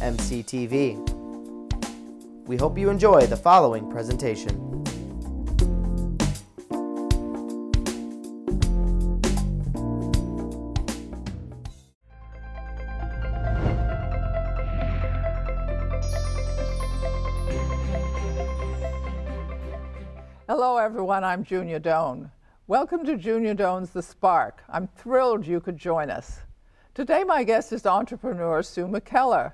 mctv. We hope you enjoy the following presentation. Hello, everyone. I'm Junia Doan. Welcome to Junia Doan's The Spark. I'm thrilled you could join us. Today, my guest is entrepreneur Sue Mackeller.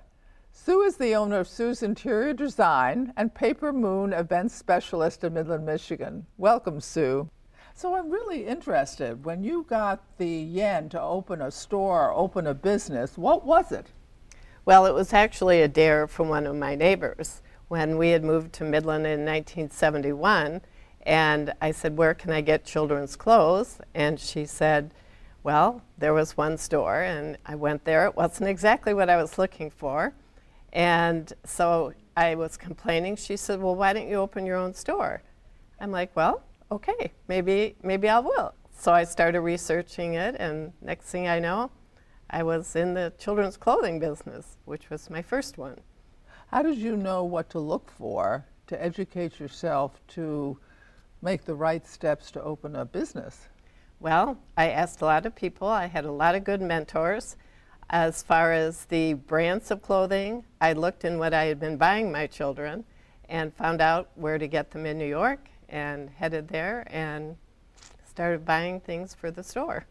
Sue is the owner of Sue's Interior Design and Paper Moon event specialist in Midland, Michigan. Welcome, Sue. So, I'm really interested. When you got the yen to open a store, open a business, what was it? Well, it was actually a dare from one of my neighbors. When we had moved to Midland in 1971, and I said, Where can I get children's clothes? And she said, Well, there was one store, and I went there. It wasn't exactly what I was looking for. And so I was complaining. She said, Well, why don't you open your own store? I'm like, Well, okay, maybe, maybe I will. So I started researching it, and next thing I know, I was in the children's clothing business, which was my first one. How did you know what to look for to educate yourself to make the right steps to open a business? Well, I asked a lot of people. I had a lot of good mentors. As far as the brands of clothing, I looked in what I had been buying my children and found out where to get them in New York and headed there and started buying things for the store.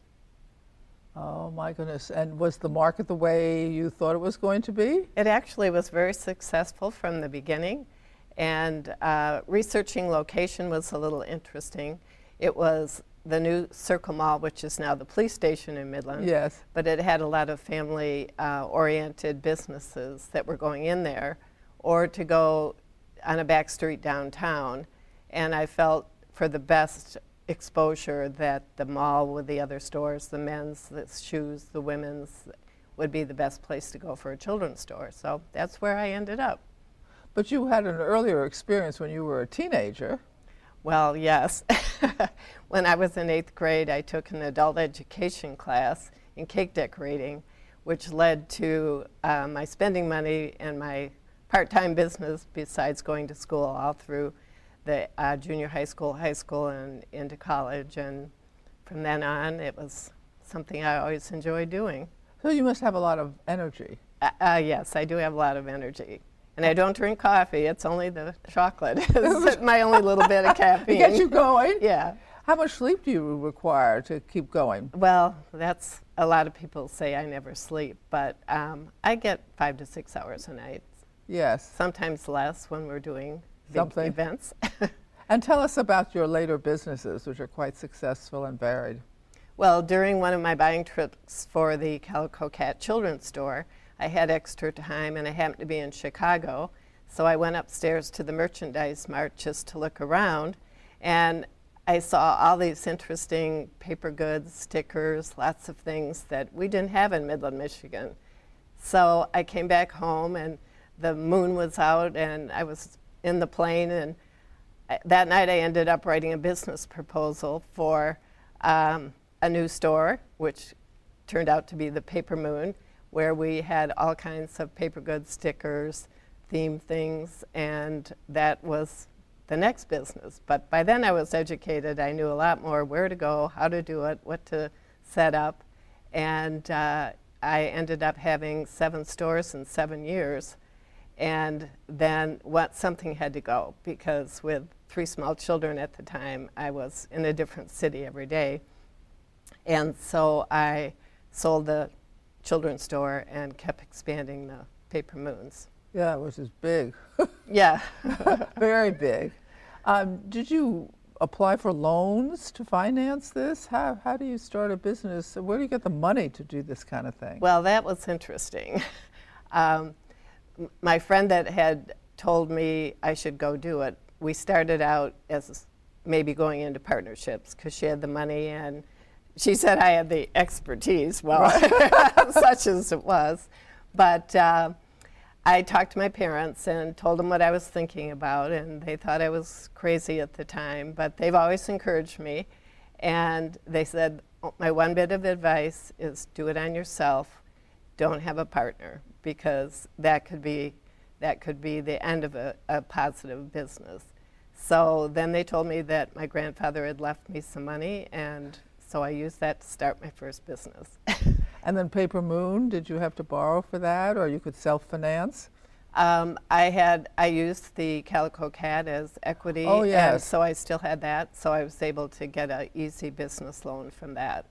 Oh my goodness. And was the market the way you thought it was going to be? It actually was very successful from the beginning. And uh, researching location was a little interesting. It was the new Circle Mall, which is now the police station in Midland. Yes. But it had a lot of family uh, oriented businesses that were going in there, or to go on a back street downtown. And I felt for the best exposure that the mall with the other stores, the men's, the shoes, the women's, would be the best place to go for a children's store. So that's where I ended up. But you had an earlier experience when you were a teenager. Well, yes. when I was in eighth grade, I took an adult education class in cake decorating, which led to uh, my spending money and my part time business besides going to school all through the uh, junior high school, high school, and into college. And from then on, it was something I always enjoyed doing. So you must have a lot of energy. Uh, uh yes, I do have a lot of energy. And I don't drink coffee. It's only the chocolate. it's my only little bit of caffeine. to get you going? Yeah. How much sleep do you require to keep going? Well, that's a lot of people say I never sleep, but um, I get five to six hours a night. Yes. Sometimes less when we're doing big Something. events. and tell us about your later businesses, which are quite successful and varied. Well, during one of my buying trips for the Calico Cat Children's Store, I had extra time and I happened to be in Chicago. So I went upstairs to the merchandise mart just to look around. And I saw all these interesting paper goods, stickers, lots of things that we didn't have in Midland, Michigan. So I came back home and the moon was out and I was in the plane. And that night I ended up writing a business proposal for um, a new store, which turned out to be the Paper Moon where we had all kinds of paper goods stickers, theme things, and that was the next business. But by then I was educated. I knew a lot more where to go, how to do it, what to set up. And uh, I ended up having seven stores in seven years. And then what, something had to go because with three small children at the time, I was in a different city every day. And so I sold the children's store and kept expanding the paper moons. Yeah, which is big. yeah. Very big. Um, did you apply for loans to finance this? How, how do you start a business? Where do you get the money to do this kind of thing? Well, that was interesting. um, my friend that had told me I should go do it, we started out as maybe going into partnerships because she had the money and she said I had the expertise. Well, such as it was. But uh, I talked to my parents and told them what I was thinking about, and they thought I was crazy at the time, but they've always encouraged me. And they said, "Oh, My one bit of advice is do it on yourself. Don't have a partner because that could be, that could be the end of a, a positive business. So then they told me that my grandfather had left me some money, and so I used that to start my first business. And then Paper Moon, did you have to borrow for that or you could self finance? Um, I had I used the Calico Cat as equity, Oh, and so I still had that. So I was able to get an easy business loan from that.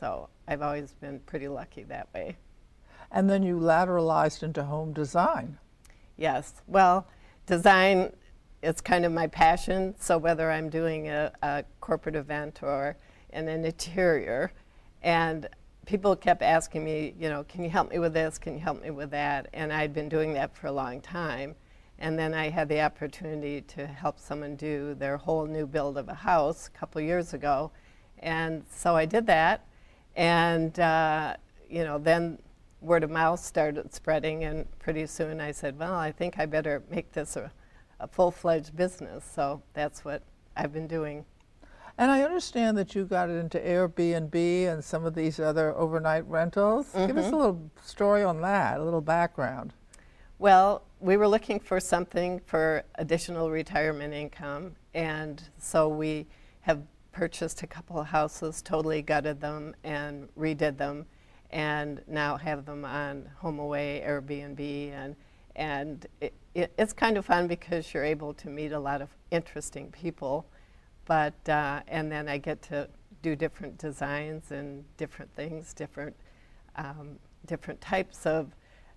So I've always been pretty lucky that way. And then you lateralized into home design. Yes. Well, design it's kind of my passion. So whether I'm doing a, a corporate event or in an interior, and people kept asking me, you know, can you help me with this? Can you help me with that? And I'd been doing that for a long time. And then I had the opportunity to help someone do their whole new build of a house a couple years ago. And so I did that. And, uh, you know, then word of mouth started spreading. And pretty soon I said, well, I think I better make this a, a full fledged business. So that's what I've been doing. And I understand that you got it into Airbnb and some of these other overnight rentals. Give us a mm-hmm. little story on that, a little background. Well, we were looking for something for additional retirement income, and so we have purchased a couple of houses, totally gutted them, and redid them, and now have them on HomeAway, Airbnb, and and it, it, it's kind of fun because you're able to meet a lot of interesting people, but uh, and then I get to do different designs and different things, different um, different types of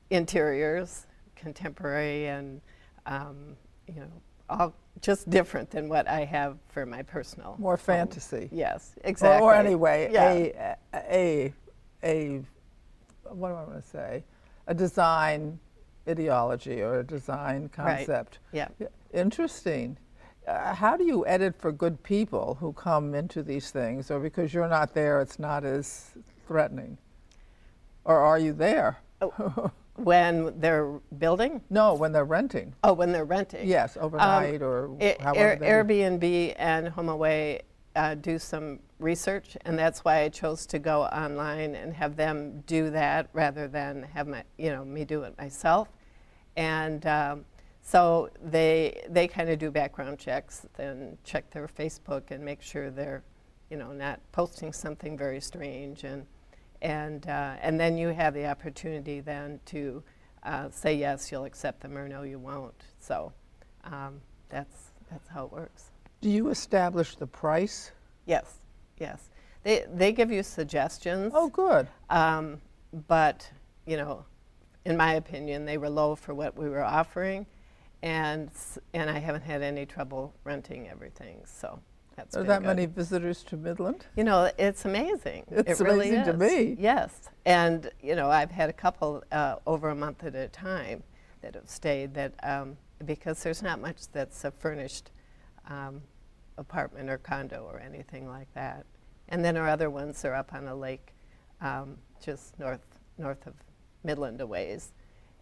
interiors, contemporary and um, you know all just different than what I have for my personal. More home. fantasy. Yes, exactly. Or, anyway, yeah. a, a, a, what do I want to say? A design ideology or a design concept. yeah. Yeah, Interesting. Uh, how do you edit for good people who come into these things, or because you're not there, it's not as threatening? Or are you there? When they're building, No, when they're renting. oh, when they're renting. Yes, overnight or A- however. Air, Airbnb and HomeAway uh, do some research, and that's why I chose to go online and have them do that rather than have my, you know, me do it myself. And um, so they they kind of do background checks, then check their Facebook and make sure they're, you know, not posting something very strange, and and uh, and then you have the opportunity then to uh, say yes, you'll accept them, or no, you won't. So um, that's that's how it works. Do you establish the price? Yes, yes. They they give you suggestions. Oh, good. Um, but, you know, in my opinion, they were low for what we were offering, and and I haven't had any trouble renting everything. So that's Are that good. many visitors to Midland? You know, it's amazing. It's it really amazing to me. Yes, and you know, I've had a couple uh, over a month at a time that have stayed. That um, because there's not much that's a furnished um, apartment or condo or anything like that. And then our other ones are up on a lake, um, just north north of Midland a ways,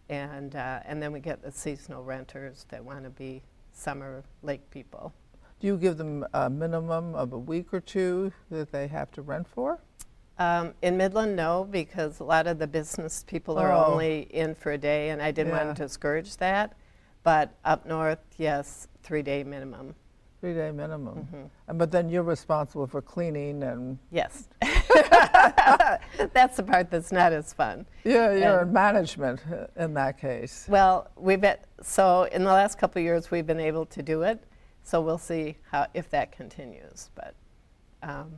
and uh, and then we get the seasonal renters that want to be summer lake people. Do you give them a minimum of a week or two that they have to rent for? Um, in Midland, no, because a lot of the business people are Oh. only in for a day, and I didn't Yeah. want to discourage that. But up north, yes, three day minimum. Three day minimum. Mm-hmm. And, but then you're responsible for cleaning and Yes. That's the part that's not as fun. yeah, you're in management in that case. Well, we've been, so in the last couple of years, we've been able to do it. So we'll see how if that continues. But um,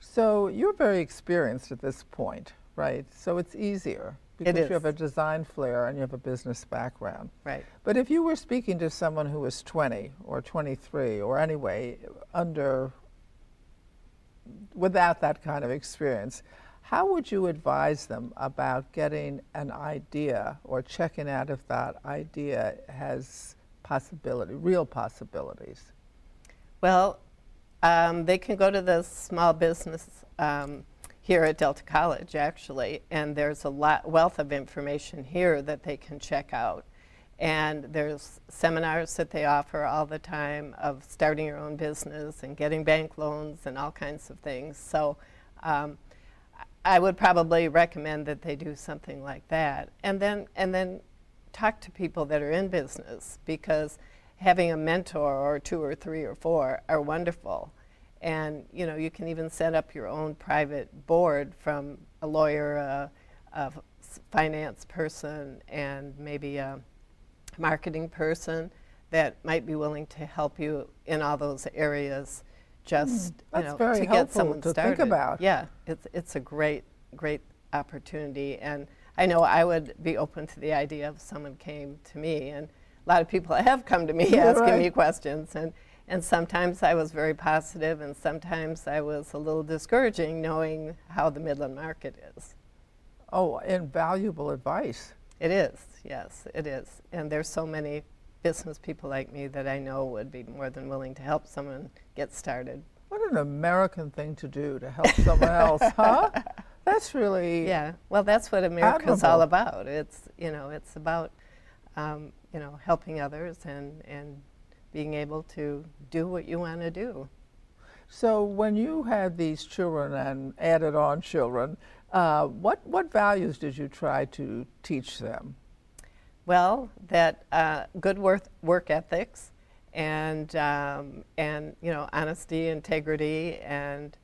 So you're very experienced at this point, right? So it's easier because you have a design flair and you have a business background. right, But if you were speaking to someone who was 20 or 23 or anyway under without that kind of experience, How would you advise them about getting an idea or checking out if that idea has possibility, real possibilities? Well, um, they can go to the small business um, here at Delta College, actually, and there's a lot, wealth of information here that they can check out. And there's seminars that they offer all the time of starting your own business and getting bank loans and all kinds of things. So um, I would probably recommend that they do something like that. And then, and then talk to people that are in business because having a mentor or two or three or four are wonderful. And you know, you can even set up your own private board from a lawyer, a, a finance person, and maybe a marketing person that might be willing to help you in all those areas just mm, you know, to get someone to started. Think about. Yeah, it's it's a great great opportunity, and I know I would be open to the idea if someone came to me, and a lot of people have come to me asking right. me questions, and and sometimes I was very positive, and sometimes I was a little discouraging, knowing how the Midland market is. Oh, invaluable advice. It is, yes, it is, and there's so many business people like me that I know would be more than willing to help someone get started. What an American thing to do to help someone else, huh? That's really yeah. Well, that's what America's admirable. all about. It's you know, it's about um, you know helping others and and being able to do what you want to do. So, when you had these children and added on children, uh, what what values did you try to teach them? Well, that uh, good work, work ethics and, um, and, you know, honesty, integrity, and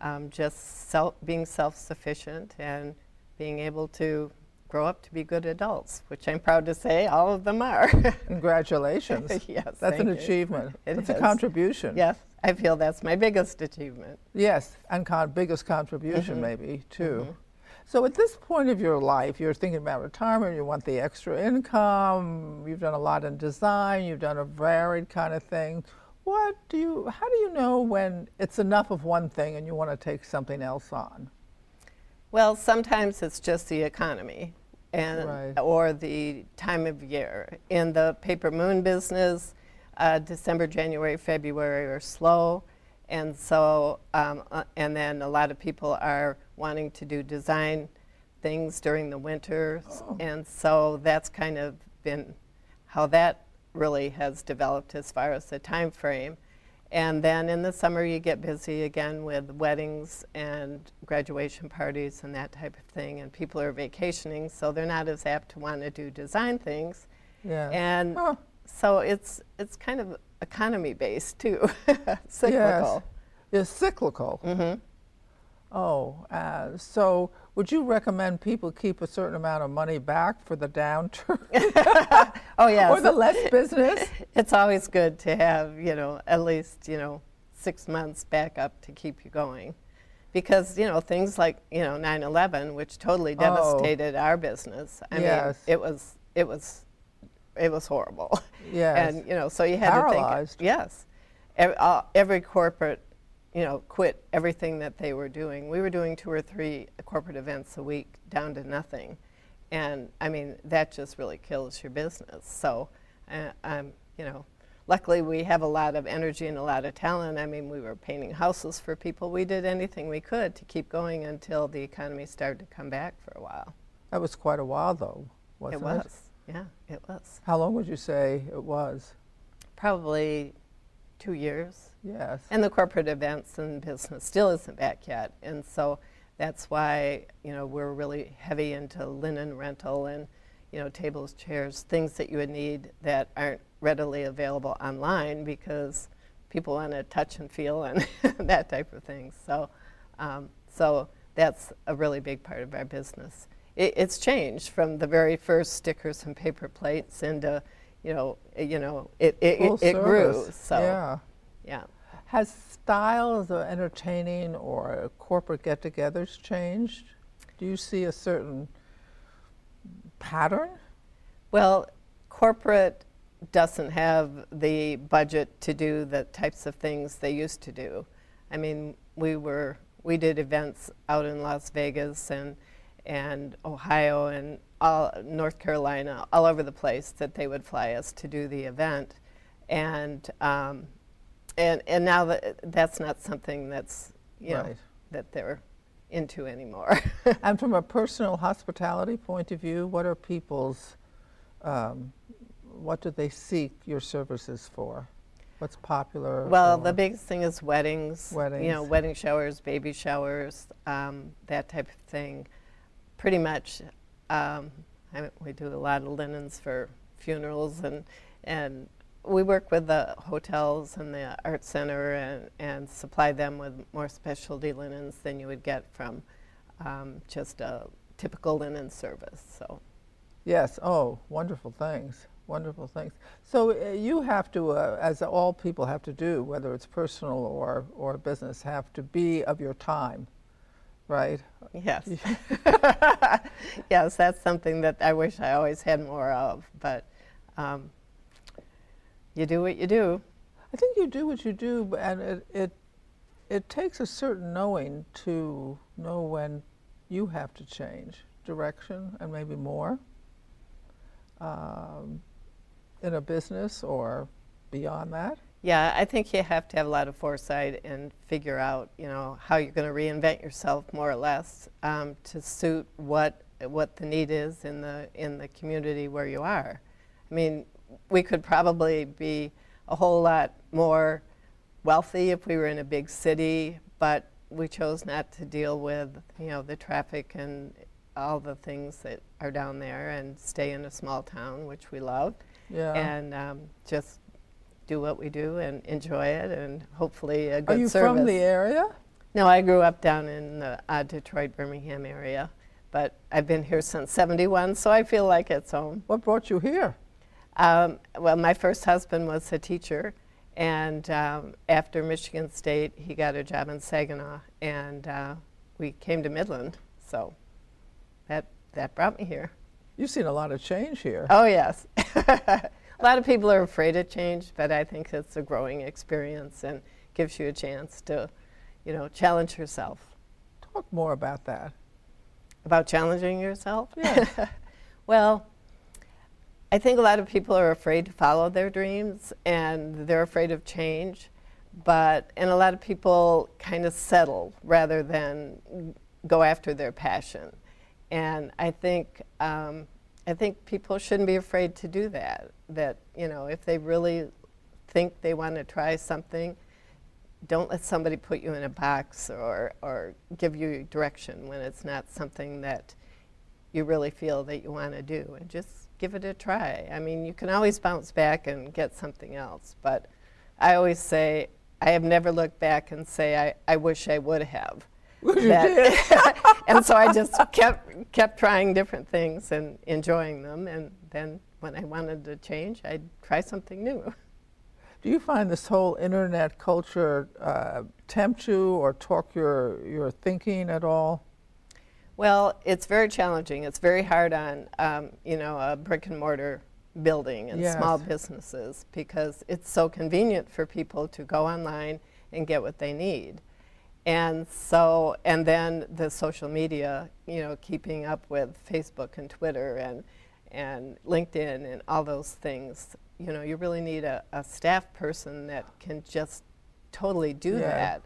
um, just self, being self-sufficient and being able to grow up to be good adults, which I'm proud to say all of them are. Congratulations. yes. That's an you. achievement. It That's is. a contribution. Yes, I feel that's my biggest achievement. Yes, and con- biggest contribution Mhm. maybe too. Mhm. So at this point of your life, you're thinking about retirement, you want the extra income, you've done a lot in design, you've done a varied kind of thing. What do you how do you know when it's enough of one thing and you want to take something else on? Well, sometimes it's just the economy and Right. or the time of year. In the paper moon business, uh, December, January, February are slow, and so um, uh, and then a lot of people are wanting to do design things during the winter, Oh. and so that's kind of been how that really has developed as far as the time frame. And then in the summer, you get busy again with weddings and graduation parties and that type of thing. And people are vacationing, so they're not as apt to want to do design things. Yeah. And Huh. so it's it's kind of economy based too, cyclical. It's cyclical. hmm Oh, uh, so would you recommend people keep a certain amount of money back for the downturn Oh yeah. or the less business? it's always good to have you know at least you know six months back up to keep you going, because you know things like you know 9/11, which totally Oh. devastated our business. I Yes. mean, it was it was it was horrible. Yes. and you know so you had Paralyzed. to think yes every, uh, every corporate you know quit everything that they were doing. We were doing two or three corporate events a week down to nothing. And i mean that just really kills your business. So uh, um, you know luckily we have a lot of energy and a lot of talent. I mean we were painting houses for people. We did anything we could to keep going until the economy started to come back for a while. That was quite a while, though, wasn't it? Was. Yeah it was. How long would you say it was? probably two years Yes. And the corporate events and business still isn't back yet. And so that's why, you know, we're really heavy into linen rental and, you know, tables, chairs, things that you would need that aren't readily available online because people want to touch and feel and that type of thing. So, um, so that's a really big part of our business. It, it's changed from the very first stickers and paper plates into, you know, you know, it, it, it, it grew. So, yeah. yeah. Has styles of entertaining or corporate get-togethers changed? Do you see a certain pattern? Well, corporate doesn't have the budget to do the types of things they used to do. I mean, we were we did events out in Las Vegas and and Ohio and all North Carolina, all over the place that they would fly us to do the event, and um, and and now that that's not something that's you Right. know that they're into anymore. And from a personal hospitality point of view, what are people's, um, what do they seek your services for? What's popular? Well, the biggest thing is weddings. You know, wedding showers, baby showers, um, that type of thing. Pretty much, um, I we do a lot of linens for funerals, and and we work with the hotels and the art center and and supply them with more specialty linens than you would get from um, just a typical linen service. So. Yes, oh, wonderful things, wonderful things. So uh, you have to, uh, as all people have to do, whether it's personal or, or business, have to be of your time, right? Yes. yes, that's something that I wish I always had more of. But um, you do what you do. I think you do what you do, and it, it, it takes a certain knowing to know when you have to change direction and maybe more um, in a business or beyond that. Yeah, I think you have to have a lot of foresight and figure out, you know, how you're going to reinvent yourself more or less um, to suit what what the need is in the in the community where you are. I mean, we could probably be a whole lot more wealthy if we were in a big city, but we chose not to deal with, you know, the traffic and all the things that are down there and stay in a small town, which we love Yeah. and um, just do what we do and enjoy it and hopefully a good service. Are you service. from the area? No, I grew up down in the uh, Detroit, Birmingham area, but I've been here since 71, so I feel like it's home. What brought you here? Um, well, my first husband was a teacher, and um, after Michigan State, he got a job in Saginaw, and uh, we came to Midland, so that, that brought me here. You've seen a lot of change here. Oh, yes. a lot of people are afraid of change, but I think it's a growing experience and gives you a chance to, you know, challenge yourself. Talk more about that. About challenging yourself? Yes. well, I think a lot of people are afraid to follow their dreams and they're afraid of change, but, and a lot of people kind of settle rather than go after their passion. And I think, um, I think people shouldn't be afraid to do that. That, you know, if they really think they want to try something, don't let somebody put you in a box or, or give you direction when it's not something that you really feel that you want to do and just give it a try. I mean, you can always bounce back and get something else, but I always say I have never looked back and say I, I wish I would have. That- and so I just kept kept trying different things and enjoying them and then when I wanted to change, I'd try something new. Do you find this whole internet culture uh, tempt you or torque your, your thinking at all? Well, it's very challenging. It's very hard on, um, you know, a brick and mortar building and small businesses because it's so convenient for people to go online and get what they need. And so, and then the social media, you know, keeping up with Facebook and Twitter and, and LinkedIn and all those things, you know, you really need a, a staff person that can just totally do Yeah. that.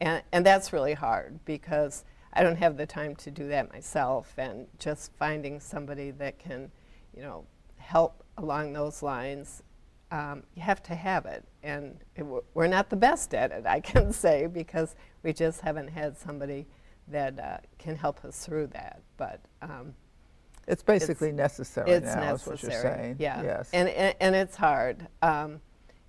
And, and that's really hard because I don't have the time to do that myself. And just finding somebody that can, you know, help along those lines, um, you have to have it. And it, we're not the best at it, I can say, because we just haven't had somebody that uh, can help us through that. But It's basically necessary it's now, necessary. is what you're saying. Yeah. Yes. And, and and it's hard. Um,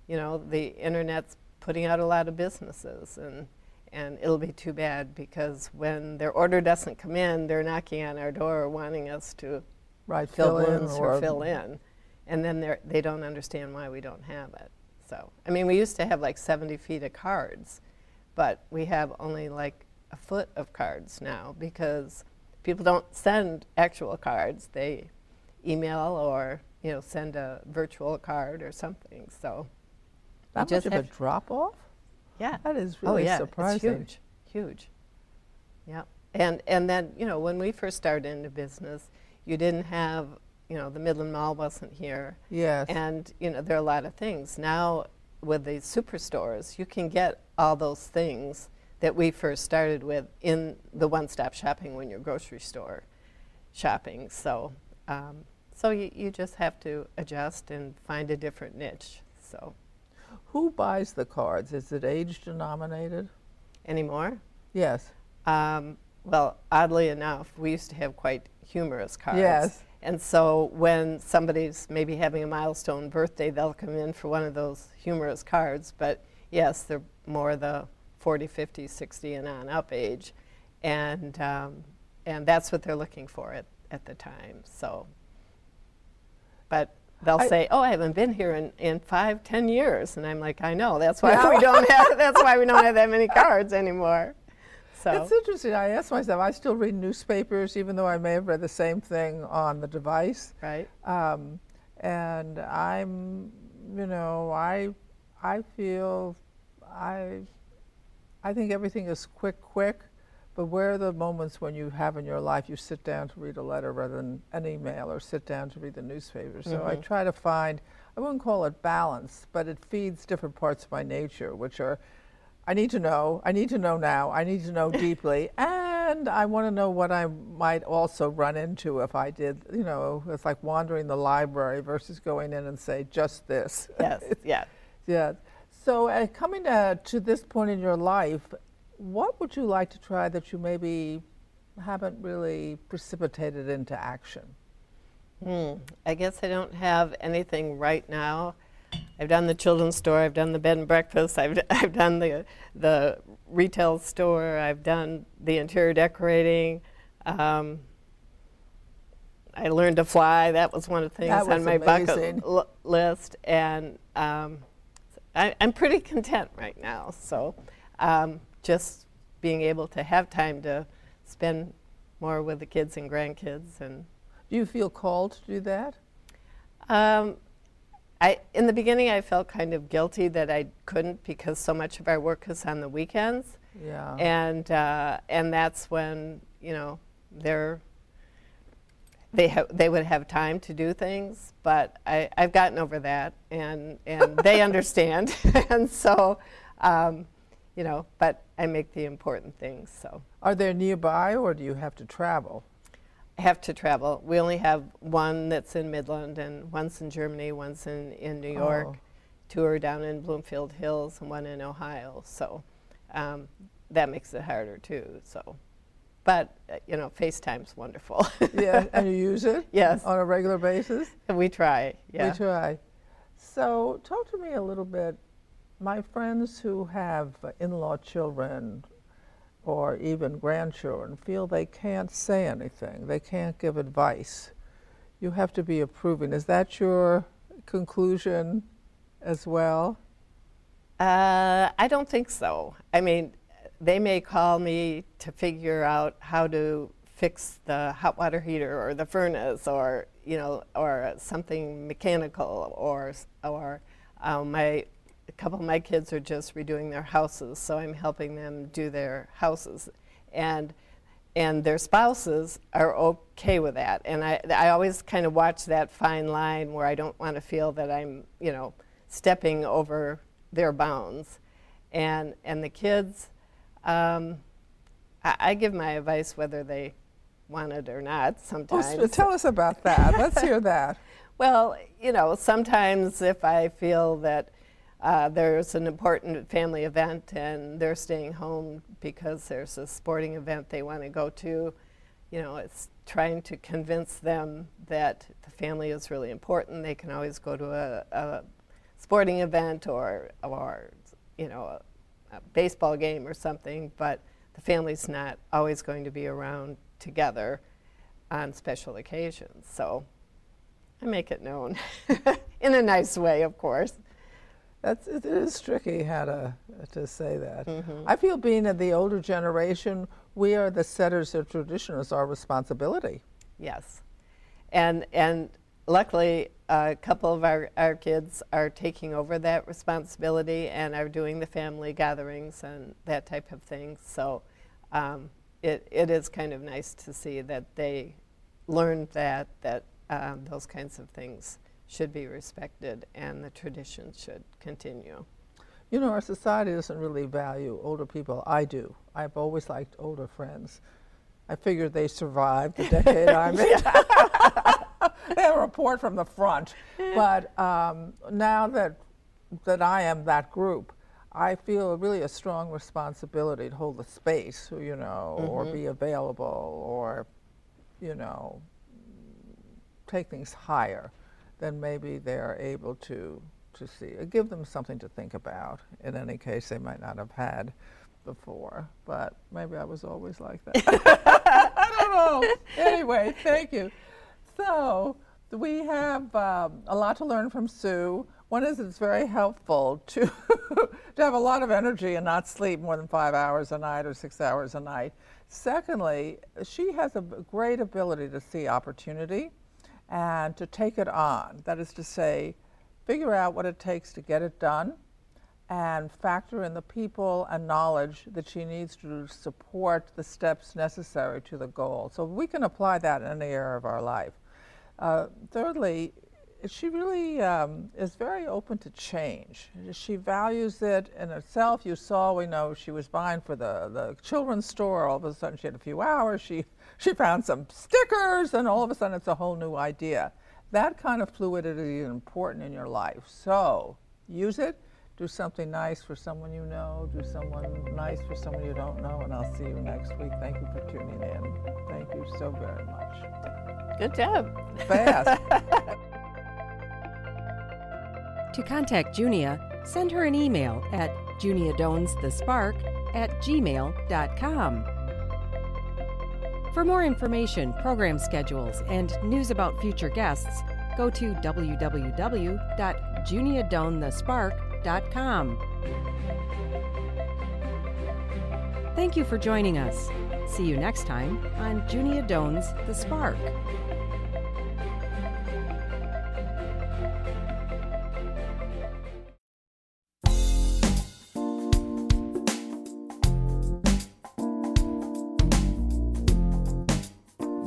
you know, the internet's putting out a lot of businesses, and and it'll be too bad because when their order doesn't come in, they're knocking on our door wanting us to right. fill, Fill in or or fill in, and then they they don't understand why we don't have it. So I mean, we used to have like 70 feet of cards, but we have only like a foot of cards now because people don't send actual cards. They email or you know send a virtual card or something. So that much of a drop off? yeah. That is really oh really yeah, surprising. it's huge, huge. Yeah. And, and then, you know, when we first started into business, you didn't have, you know, the Midland Mall wasn't here. Yes. And, you know, there are a lot of things. Now, with the superstores, you can get all those things that we first started with in the one-stop shopping when you're grocery store shopping. So, um, so you, you just have to adjust and find a different niche. So, Who buys the cards? Is it age denominated? anymore? Yes. Um, well, oddly enough, we used to have quite humorous cards. Yes. And so when somebody's maybe having a milestone birthday, they'll come in for one of those humorous cards. But yes, they're more the 40, 50, 60, and on up age. And, um, and that's what they're looking for at, at the time. So, but they'll I- say, "Oh, I haven't been here in, in five, ten years," and I'm like, "I know. That's why we don't have. That's why we don't have that many cards anymore." So It's interesting. I ask myself, I still read newspapers, even though I may have read the same thing on the device. right, Um, and I'm, you know, I, I feel, I, I think everything is quick, quick. But where are the moments when you have in your life you sit down to read a letter rather than an email or sit down to read the newspaper? So I mm-hmm. try to find, I wouldn't call it balance, but it feeds different parts of my nature, which are, I need to know, I need to know now, I need to know deeply, and I want to know what I might also run into if I did, you know, it's like wandering the library versus going in and say, just this. yes, yeah. Yeah. So, uh, coming uh, to this point in your life, what would you like to try that you maybe haven't really precipitated into action? Hmm. I guess I don't have anything right now. I've done the children's store. I've done the bed and breakfast. I've, I've done the the retail store. I've done the interior decorating. Um, I learned to fly. That was one of the things on my amazing. bucket l- list, and um, I, I'm pretty content right now. So, um, just being able to have time to spend more with the kids and grandkids and Do you feel called to do that? um, I, in the beginning, I felt kind of guilty that I couldn't because so much of our work is on the weekends, Yeah. and uh, and that's when you know they're they ha- they would have time to do things, but I, I've gotten over that, and and they understand, and so um, you know, but I make the important things so. Are they nearby or do you have to travel? have to travel. We only have one that's in Midland, and one's in Germany, one's in, in New York, Oh. two are down in Bloomfield Hills, and one in Ohio. So um, that makes it harder too. So, but uh, you know, FaceTime's wonderful. yeah, and you use it Yes. on a regular basis? we try. Yeah. We try. So, talk to me a little bit. My friends who have uh, in law children or even grandchildren feel they can't say anything, they can't give advice. You have to be approving. Is that your conclusion as well? Uh, I don't think so. I mean, they may call me to figure out how to fix the hot water heater or the furnace or you know or something mechanical or or um, my a couple of my kids are just redoing their houses, so I'm helping them do their houses, and and their spouses are okay with that. And I I always kind of watch that fine line where I don't want to feel that I'm you know stepping over their bounds, and and the kids. Um, I, I give my advice whether they want it or not. Oh, Sometimes. so tell us about that. Let's hear that. Well, you know, sometimes if I feel that uh, there's an important family event and they're staying home because there's a sporting event they want to go to, you know, it's trying to convince them that the family is really important. They can always go to a, a sporting event or, or you know, baseball game or something, but the family's not always going to be around together on special occasions. So I make it known in a nice way, of course. That's it is tricky how to to say that. Mm-hmm. I feel being of the older generation, we are the setters of tradition. It's our responsibility. Yes, and and luckily, a couple of our, our kids are taking over that responsibility and are doing the family gatherings and that type of thing. So um, it, it is kind of nice to see that they learned that, that um, those kinds of things should be respected and the tradition should continue. You know, our society doesn't really value older people. I do. I've always liked older friends. I figured they survived the decade I'm in. they have a report from the front. But um, now that, that I am that group, I feel really a strong responsibility to hold the space, you know, mm -hmm. or mm-hmm. be available, or, you know, take things higher than maybe they're able to to see. Give them something to think about. In any case, they might not have had before, but maybe I was always like that. I don't know. Anyway, thank you. So we have um, a lot to learn from Sue. One is it's very helpful to to have a lot of energy and not sleep more than five hours a night or six hours a night. Secondly, she has a great ability to see opportunity and to take it on. That is to say, figure out what it takes to get it done and factor in the people and knowledge that she needs to support the steps necessary to the goal. So we can apply that in any area of our life. Uh, thirdly, she really um, is very open to change. She values it in herself. You saw, we know she was buying for the, the children's store. All of a sudden, she had a few hours. She, she found some stickers, and all of a sudden, it's a whole new idea. That kind of fluidity is important in your life. So use it. Do something nice for someone you know. Do someone nice for someone you don't know. And I'll see you next week. Thank you for tuning in. Thank you so very much. Good job. Fast. to contact Junia, send her an email at juniadonesthespark at gmail.com. For more information, program schedules, and news about future guests, go to Thank you for joining us. See you next time on Junia Doan's The Spark.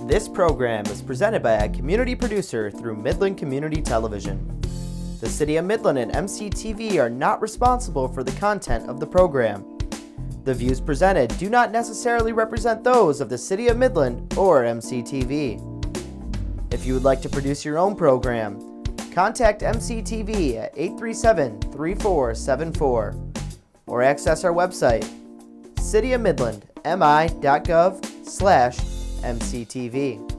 This program is presented by a community producer through Midland Community Television. The City of Midland and MCTV are not responsible for the content of the program. The views presented do not necessarily represent those of the City of Midland or MCTV. If you would like to produce your own program, contact MCTV at 837-3474 or access our website, cityofmidlandmi.gov slash MCTV.